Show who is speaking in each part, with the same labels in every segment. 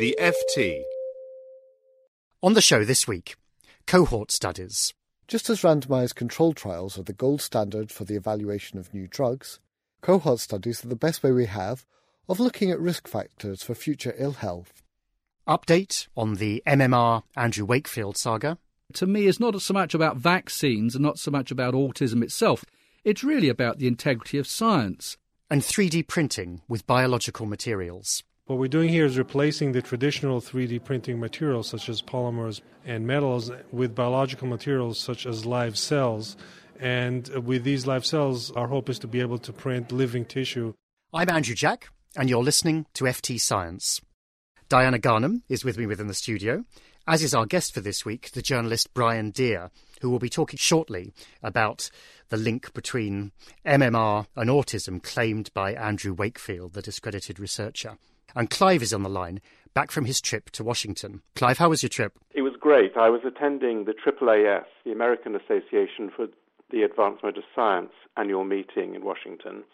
Speaker 1: The FT.
Speaker 2: On the show this week, cohort studies.
Speaker 3: Just as randomized controlled trials are the gold standard for the evaluation of new drugs, cohort studies are the best way we have of looking at risk factors for future ill health.
Speaker 2: Update on the MMR Andrew Wakefield saga.
Speaker 4: To me, it's not so much about vaccines and not so much about autism itself. It's really about the integrity of science.
Speaker 2: And 3D printing with biological materials.
Speaker 5: What we're doing here is replacing the traditional 3D printing materials such as polymers and metals with biological materials such as live cells. And with these live cells, our hope is to be able to print living tissue.
Speaker 2: I'm Andrew Jack, and you're listening to FT Science. Diana Garnham is with me within the studio, as is our guest for this week, the journalist Brian Deer, who will be talking shortly about the link between MMR and autism claimed by Andrew Wakefield, the discredited researcher. And Clive is on the line, back from his trip to Washington. Clive, how was your trip?
Speaker 6: It was great. I was attending the AAAS, the American Association for the Advancement of Science annual meeting in Washington.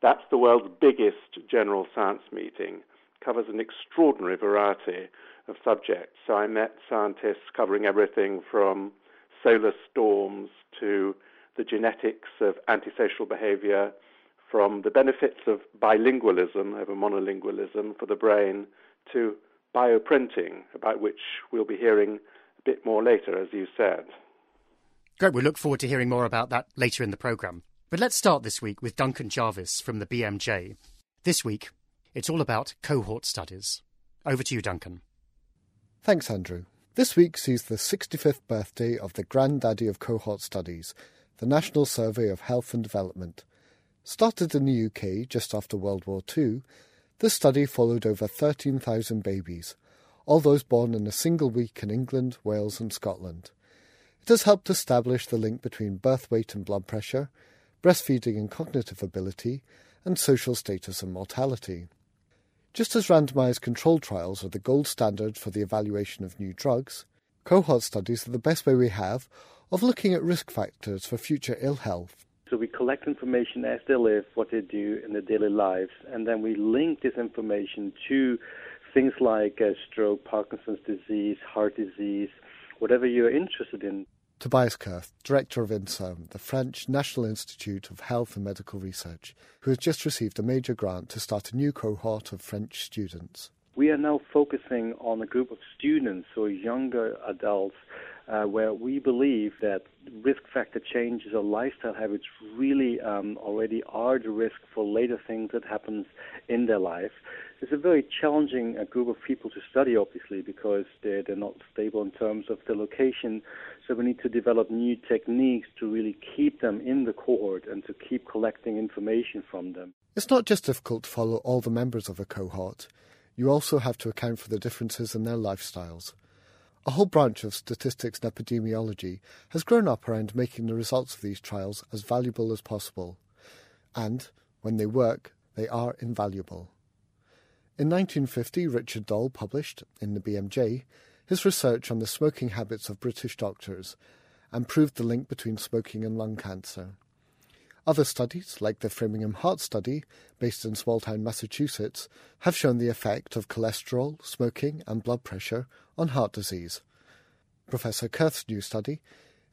Speaker 6: That's the world's biggest general science meeting, covers an extraordinary variety of subjects. So I met scientists covering everything from solar storms to the genetics of antisocial behavior from the benefits of bilingualism over monolingualism for the brain to bioprinting, about which we'll be hearing a bit more later, as you said.
Speaker 2: Great. We look forward to hearing more about that later in the programme. But let's start this week with Duncan Jarvies from the BMJ. This week, it's all about cohort studies. Over to you, Duncan.
Speaker 3: Thanks, Andrew. This week sees the 65th birthday of the granddaddy of cohort studies, the National Survey of Health and Development, Started in the UK just after World War II, this study followed over 13,000 babies, all those born in a single week in England, Wales, and Scotland. It has helped establish the link between birth weight and blood pressure, breastfeeding and cognitive ability, and social status and mortality. Just as randomized controlled trials are the gold standard for the evaluation of new drugs, cohort studies are the best way we have of looking at risk factors for future ill health.
Speaker 7: So we collect information as they live, what they do in their daily lives, and then we link this information to things like uh, stroke, Parkinson's disease, heart disease, whatever you're interested in.
Speaker 3: Tobias Kurth, Director of INSERM, the French National Institute of Health and Medical Research, who has just received a major grant to start a new cohort of French students.
Speaker 7: We are now focusing on a group of students, so younger adults, uh, where we believe that risk factor changes or lifestyle habits really um, already are the risk for later things that happens in their life. It's a very challenging uh, group of people to study, obviously, because they're, they're not stable in terms of the location. So we need to develop new techniques to really keep them in the cohort and to keep collecting information from them.
Speaker 3: It's not just difficult to follow all the members of a cohort. You also have to account for the differences in their lifestyles. A whole branch of statistics and epidemiology has grown up around making the results of these trials as valuable as possible. And, when they work, they are invaluable. In 1950, Richard Doll published, in the BMJ, his research on the smoking habits of British doctors and proved the link between smoking and lung cancer. Other studies, like the Framingham Heart Study, based in small town Massachusetts, have shown the effect of cholesterol, smoking, and blood pressure on heart disease. Professor Kurth's new study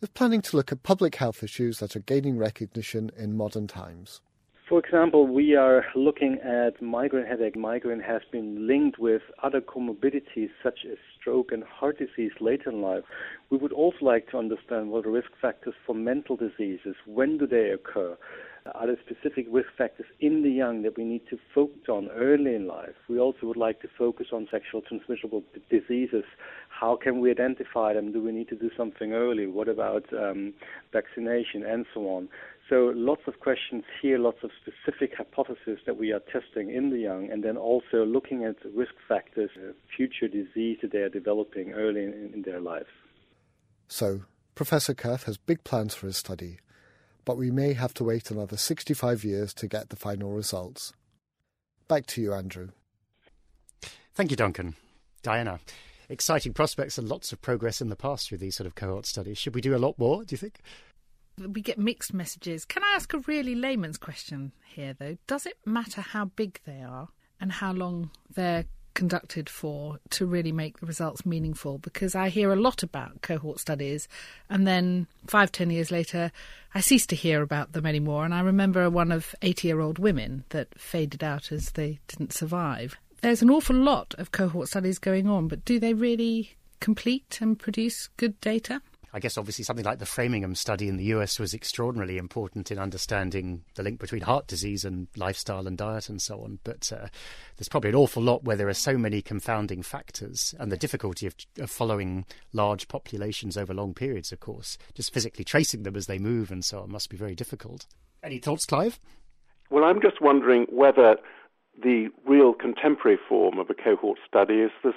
Speaker 3: is planning to look at public health issues that are gaining recognition in modern times.
Speaker 7: For example, we are looking at migraine headache. Migraine has been linked with other comorbidities such as stroke and heart disease later in life. We would also like to understand what are risk factors for mental diseases. When do they occur? Are there specific risk factors in the young that we need to focus on early in life? We also would like to focus on sexual transmissible diseases. How can we identify them? Do we need to do something early? What about um, vaccination and so on? So lots of questions here, lots of specific hypotheses that we are testing in the young, and then also looking at risk factors, uh, future disease that they are developing early in, in their lives.
Speaker 3: So, Professor Kurth has big plans for his study, but we may have to wait another 65 years to get the final results. Back to you, Andrew.
Speaker 2: Thank you, Duncan. Diana, exciting prospects and lots of progress in the past with these sort of cohort studies. Should we do a lot more, do you think?
Speaker 8: We get mixed messages. Can I ask a really layman's question here, though? Does it matter how big they are and how long they're conducted for to really make the results meaningful? Because I hear a lot about cohort studies, and then five, ten years later, I cease to hear about them anymore. And I remember one of 80 year old women that faded out as they didn't survive. There's an awful lot of cohort studies going on, but do they really complete and produce good data?
Speaker 2: I guess obviously something like the Framingham study in the US was extraordinarily important in understanding the link between heart disease and lifestyle and diet and so on. But uh, there's probably an awful lot where there are so many confounding factors and the difficulty of, of following large populations over long periods, of course. Just physically tracing them as they move and so on must be very difficult. Any thoughts, Clive?
Speaker 6: Well, I'm just wondering whether the real contemporary form of a cohort study is this,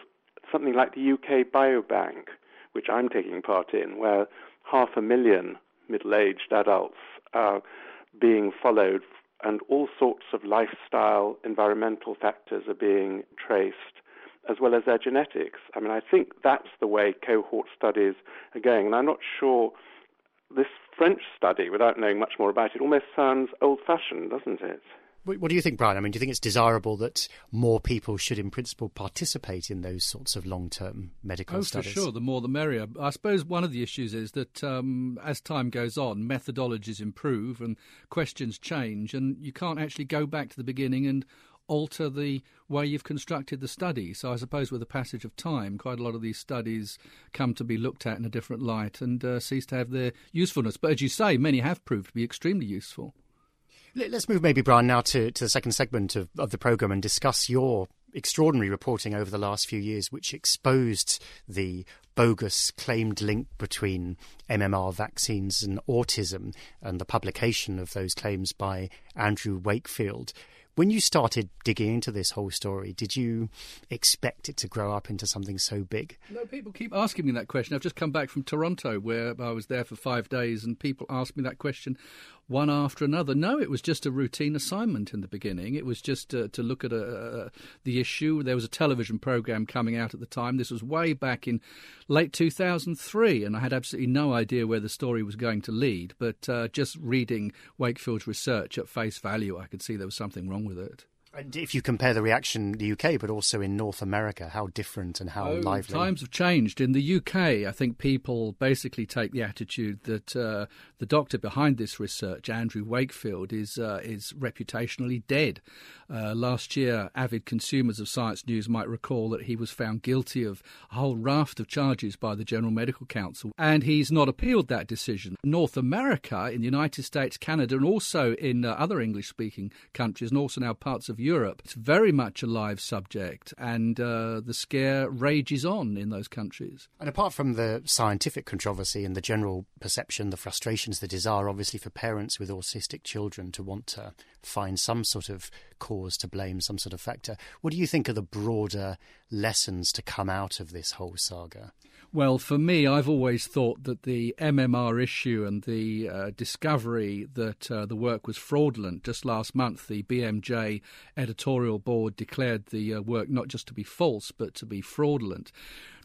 Speaker 6: something like the UK Biobank which I'm taking part in, where half a million middle aged adults are being followed and all sorts of lifestyle, environmental factors are being traced, as well as their genetics. I mean, I think that's the way cohort studies are going. And I'm not sure this French study, without knowing much more about it, almost sounds old fashioned, doesn't it?
Speaker 2: What do you think, Brian? I mean, do you think it's desirable that more people should, in principle, participate in those sorts of long term medical
Speaker 4: oh,
Speaker 2: studies?
Speaker 4: for sure. The more the merrier. I suppose one of the issues is that um, as time goes on, methodologies improve and questions change, and you can't actually go back to the beginning and alter the way you've constructed the study. So I suppose with the passage of time, quite a lot of these studies come to be looked at in a different light and uh, cease to have their usefulness. But as you say, many have proved to be extremely useful.
Speaker 2: Let's move maybe, Brian, now to, to the second segment of, of the programme and discuss your extraordinary reporting over the last few years, which exposed the bogus claimed link between MMR vaccines and autism and the publication of those claims by Andrew Wakefield. When you started digging into this whole story, did you expect it to grow up into something so big?
Speaker 4: No, people keep asking me that question. I've just come back from Toronto where I was there for five days and people ask me that question one after another. No, it was just a routine assignment in the beginning. It was just uh, to look at a, the issue. There was a television program coming out at the time. This was way back in late 2003, and I had absolutely no idea where the story was going to lead. But uh, just reading Wakefield's research at face value, I could see there was something wrong with it.
Speaker 2: And if you compare the reaction in the UK, but also in North America, how different and how
Speaker 4: oh,
Speaker 2: lively?
Speaker 4: Times have changed. In the UK, I think people basically take the attitude that uh, the doctor behind this research, Andrew Wakefield, is uh, is reputationally dead. Uh, last year, avid consumers of Science News might recall that he was found guilty of a whole raft of charges by the General Medical Council, and he's not appealed that decision. North America, in the United States, Canada, and also in uh, other English-speaking countries, and also now parts of Europe, it's very much a live subject, and uh, the scare rages on in those countries.
Speaker 2: And apart from the scientific controversy and the general perception, the frustrations, the desire, obviously, for parents with autistic children to want to find some sort of cause to blame, some sort of factor. What do you think are the broader lessons to come out of this whole saga?
Speaker 4: Well, for me, I've always thought that the MMR issue and the uh, discovery that uh, the work was fraudulent. Just last month, the BMJ editorial board declared the uh, work not just to be false, but to be fraudulent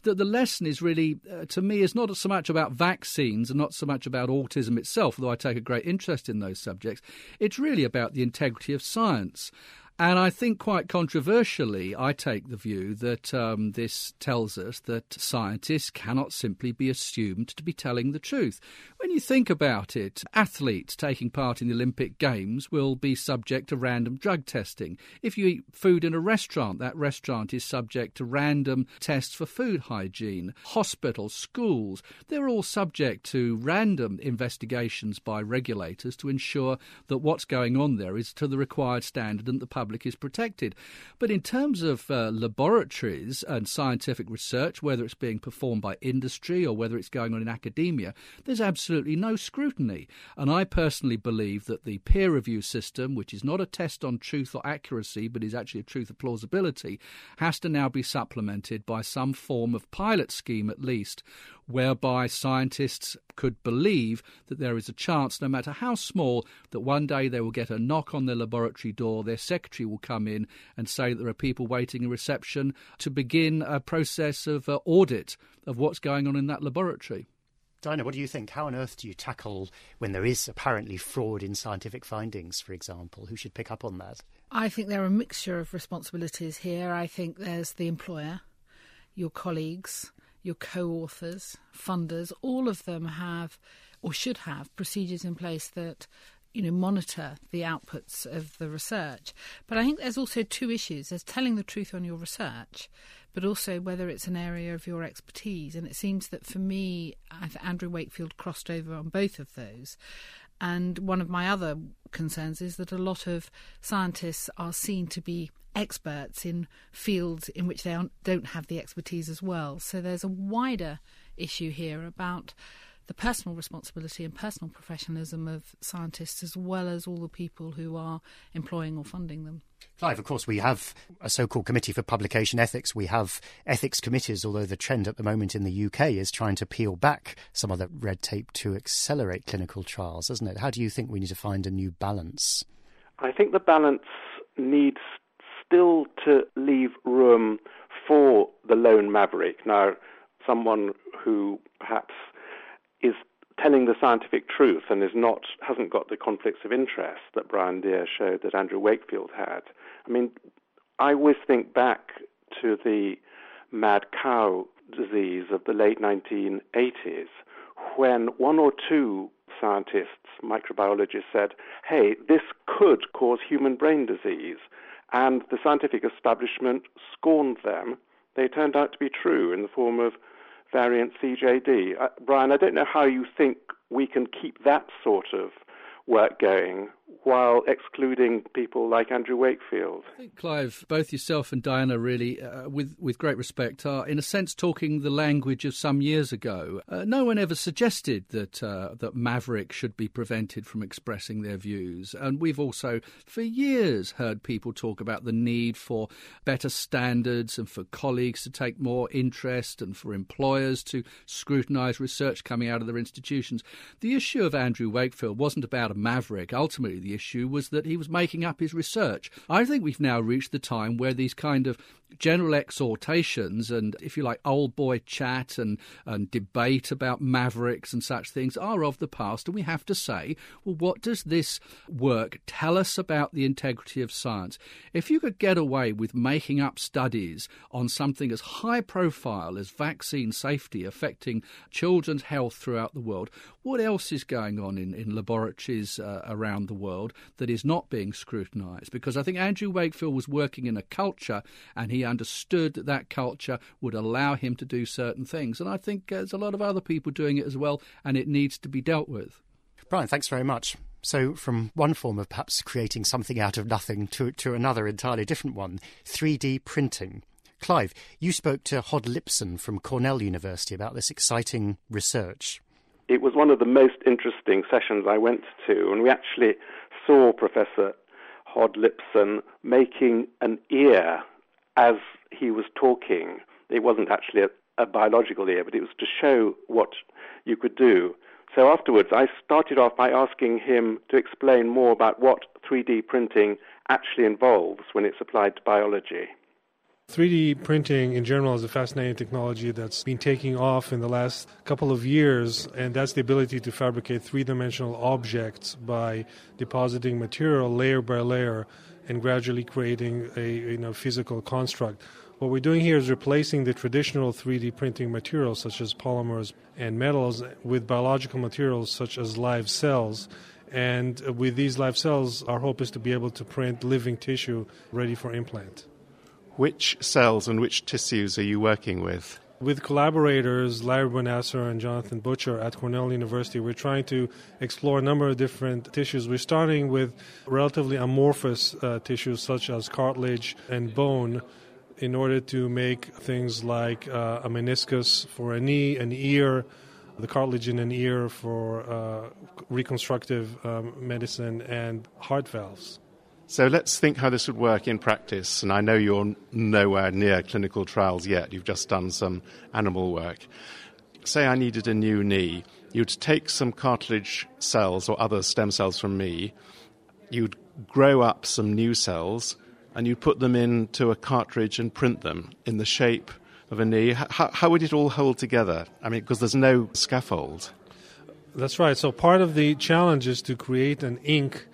Speaker 4: the, the lesson is really, uh, to me, is not so much about vaccines and not so much about autism itself, although I take a great interest in those subjects. It's really about the integrity of science. And I think quite controversially, I take the view that um, this tells us that scientists cannot simply be assumed to be telling the truth. When you think about it, athletes taking part in the Olympic Games will be subject to random drug testing. If you eat food in a restaurant, that restaurant is subject to random tests for food hygiene. Hospitals, schools, they're all subject to random investigations by regulators to ensure that what's going on there is to the required standard and the public public is protected. But in terms of uh, laboratories and scientific research, whether it's being performed by industry or whether it's going on in academia, there's absolutely no scrutiny. And I personally believe that the peer review system, which is not a test on truth or accuracy, but is actually a truth of plausibility, has to now be supplemented by some form of pilot scheme at least, whereby scientists could believe that there is a chance, no matter how small, that one day they will get a knock on their laboratory door, their secretary will come in and say that there are people waiting in reception to begin a process of uh, audit of what's going on in that laboratory.
Speaker 2: Diana, what do you think? How on earth do you tackle when there is apparently fraud in scientific findings, for example? Who should pick up on that?
Speaker 8: I think there are a mixture of responsibilities here. I think there's the employer, your colleagues, your co authors, funders, all of them have or should have procedures in place that you know monitor the outputs of the research. But i think there's also two issues. There's telling the truth on your research but also whether it's an area of your expertise. And it seems that for me andrew wakefield crossed over on both of those and one of my other concerns is that a lot of scientists are seen to be experts in fields in which they don't have the expertise as well. So there's a wider issue here about the personal responsibility and personal professionalism of scientists as well as all the people who are employing or funding them.
Speaker 2: Clive, of course, we have a so called Committee for Publication Ethics. We have ethics committees, although the trend at the moment in the UK is trying to peel back some of the red tape to accelerate clinical trials, isn't it? How do you think we need to find a new balance?
Speaker 6: I think the balance needs still to leave room for the lone maverick. Now, someone who perhaps is telling the scientific truth and is not hasn't got the conflicts of interest that Brian Deer showed that Andrew Wakefield had. I mean, I always think back to the mad cow disease of the late 1980s when one or two scientists, microbiologists said, "Hey, this could cause human brain disease." And the scientific establishment scorned them. They turned out to be true in the form of variant CJD. Uh, Brian, I don't know how you think we can keep that sort of work going while excluding people like Andrew Wakefield.
Speaker 4: I think, Clive, both yourself and Diana, really, uh, with, with great respect, are in a sense talking the language of some years ago. Uh, no one ever suggested that, uh, that Maverick should be prevented from expressing their views. And we've also, for years, heard people talk about the need for better standards and for colleagues to take more interest and for employers to scrutinise research coming out of their institutions. The issue of Andrew Wakefield wasn't about a Maverick. Ultimately, the issue was that he was making up his research. I think we've now reached the time where these kind of general exhortations and, if you like, old boy chat and, and debate about mavericks and such things are of the past. And we have to say, well, what does this work tell us about the integrity of science? If you could get away with making up studies on something as high profile as vaccine safety affecting children's health throughout the world, what else is going on in, in laboratories uh, around the world that is not being scrutinised? Because I think Andrew Wakefield was working in a culture and he understood that that culture would allow him to do certain things. And I think uh, there's a lot of other people doing it as well, and it needs to be dealt with.
Speaker 2: Brian, thanks very much. So, from one form of perhaps creating something out of nothing to, to another entirely different one 3D printing. Clive, you spoke to Hod Lipson from Cornell University about this exciting research.
Speaker 6: It was one of the most interesting sessions I went to, and we actually saw Professor Hod Lipson making an ear as he was talking. It wasn't actually a, a biological ear, but it was to show what you could do. So afterwards, I started off by asking him to explain more about what 3D printing actually involves when it's applied to biology.
Speaker 5: 3D printing in general is a fascinating technology that's been taking off in the last couple of years, and that's the ability to fabricate three dimensional objects by depositing material layer by layer and gradually creating a you know, physical construct. What we're doing here is replacing the traditional 3D printing materials such as polymers and metals with biological materials such as live cells. And with these live cells, our hope is to be able to print living tissue ready for implant.
Speaker 1: Which cells and which tissues are you working with?
Speaker 5: with collaborators, Larry Bonassar and Jonathan Butcher at Cornell University, we're trying to explore a number of different tissues. We're starting with relatively amorphous uh, tissues such as cartilage and bone in order to make things like uh, a meniscus for a knee, an ear, the cartilage in an ear for uh, reconstructive um, medicine, and heart valves.
Speaker 1: So let's think how this would work in practice. And I know you're nowhere near clinical trials yet, you've just done some animal work. Say I needed a new knee. You'd take some cartilage cells or other stem cells from me, you'd grow up some new cells, and you'd put them into a cartridge and print them in the shape of a knee. How, how would it all hold together? I mean, because there's no scaffold.
Speaker 5: That's right. So part of the challenge is to create an ink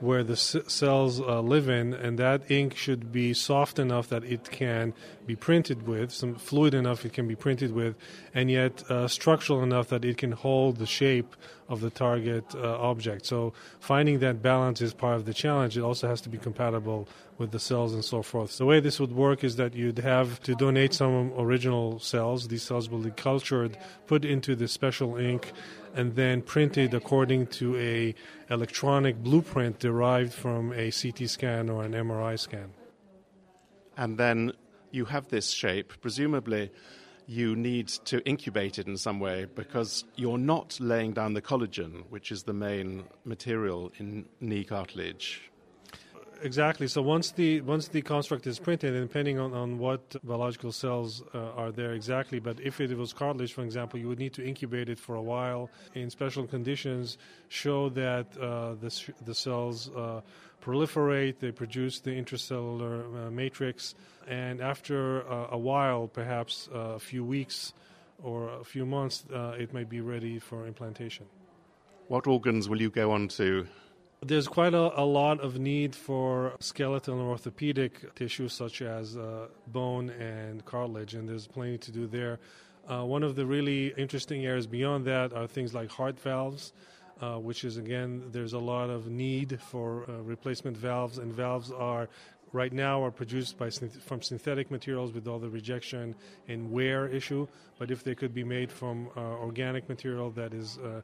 Speaker 5: where the c- cells uh, live in, and that ink should be soft enough that it can be printed with, some fluid enough it can be printed with, and yet uh, structural enough that it can hold the shape of the target uh, object. So finding that balance is part of the challenge. It also has to be compatible with the cells and so forth. So the way this would work is that you'd have to donate some original cells. These cells will be cultured, put into this special ink, and then printed according to a electronic blueprint derived from a CT scan or an MRI scan.
Speaker 1: And then you have this shape. Presumably, you need to incubate it in some way because you're not laying down the collagen, which is the main material in knee cartilage.
Speaker 5: Exactly. So once the once the construct is printed, and depending on, on what biological cells uh, are there exactly, but if it was cartilage, for example, you would need to incubate it for a while in special conditions, show that uh, the the cells uh, proliferate, they produce the intracellular uh, matrix, and after uh, a while, perhaps uh, a few weeks or a few months, it might be ready for implantation.
Speaker 1: What organs will you go on to
Speaker 5: there's quite a, a, lot of need for skeletal and orthopedic tissues such as uh, bone and cartilage, and there's plenty to do there. Uh, one of the really interesting areas beyond that are things like heart valves, uh, which is again there's a lot of need for uh, replacement valves, and valves are right now are produced by from synthetic materials with all the rejection and wear issue. But if they could be made from uh, organic material that is uh,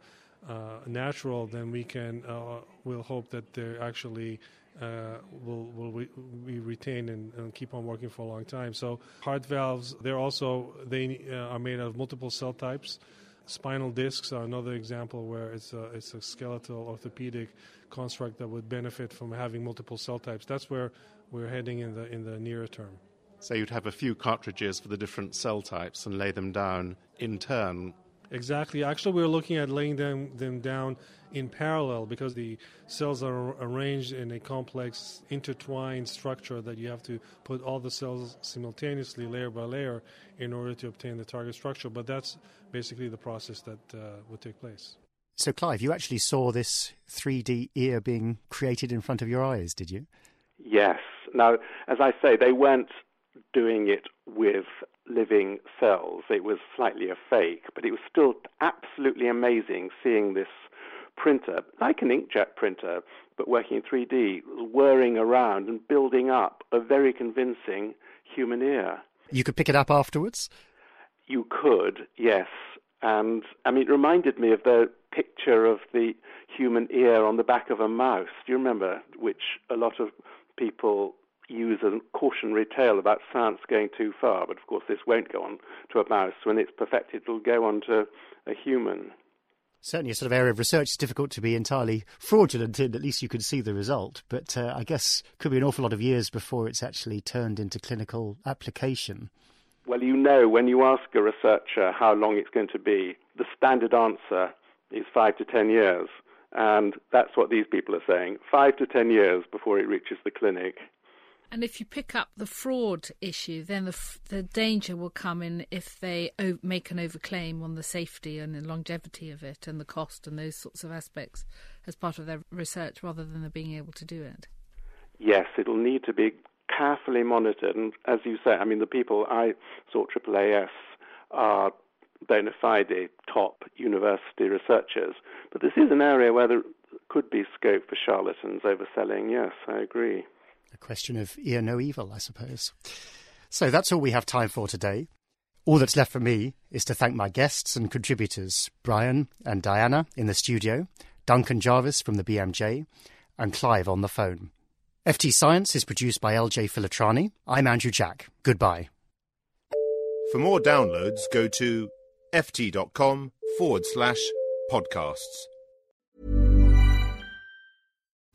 Speaker 5: natural, then we can uh, we'll hope that they actually uh, will will re- be retained and, and, keep on working for a long time. So heart valves, they're also they uh, are made of multiple cell types. Spinal discs are another example where it's a it's a skeletal orthopedic construct that would benefit from having multiple cell types. That's where we're heading in the in the nearer term.
Speaker 1: So you'd have a few cartridges for the different cell types and lay them down in turn
Speaker 5: Exactly. Actually, we're looking at laying them, them down in parallel because the cells are arranged in a complex, intertwined structure that you have to put all the cells simultaneously, layer by layer, in order to obtain the target structure. But that's basically the process that uh, would take place.
Speaker 2: So, Clive, you actually saw this 3D ear being created in front of your eyes, did you?
Speaker 6: Yes. Now, as I say, they weren't doing it with living cells. It was slightly a fake, but it was still absolutely amazing seeing this printer, like an inkjet printer, but working in 3D, whirring around and building up a very convincing human ear.
Speaker 2: You could pick it up afterwards?
Speaker 6: You could, yes. And I mean, it reminded me of the picture of the human ear on the back of a mouse. Do you remember? Which a lot of people use a cautionary tale about science going too far, but of course this won't go on to a mouse. When it's perfected, it'll go on to a human.
Speaker 2: Certainly, a sort of area of research is difficult to be entirely fraudulent in. At least you can see the result, but uh, I guess could be an awful lot of years before it's actually turned into clinical application.
Speaker 6: Well, you know, when you ask a researcher how long it's going to be, the standard answer is five to ten years. And that's what these people are saying five to ten years before it reaches the clinic.
Speaker 8: And if you pick up the fraud issue, then the the danger will come in if they make an overclaim on the safety and the longevity of it and the cost and those sorts of aspects as part of their research, rather than being able to do it.
Speaker 6: Yes, it'll need to be carefully monitored. And as you say, I mean, the people I saw AAAS are bona fide top university researchers. But this is an area where there could be scope for charlatans overselling. Yes, I agree.
Speaker 2: A question of ear no evil, I suppose. So that's all we have time for today. All that's left for me is to thank my guests and contributors, Brian and Diana in the studio, Duncan Jarvies from the BMJ, and Clive on the phone. FT Science is produced by LJ Filotrani. I'm Andrew Jack. Goodbye.
Speaker 9: For more downloads, go to ft.com forward slash podcasts.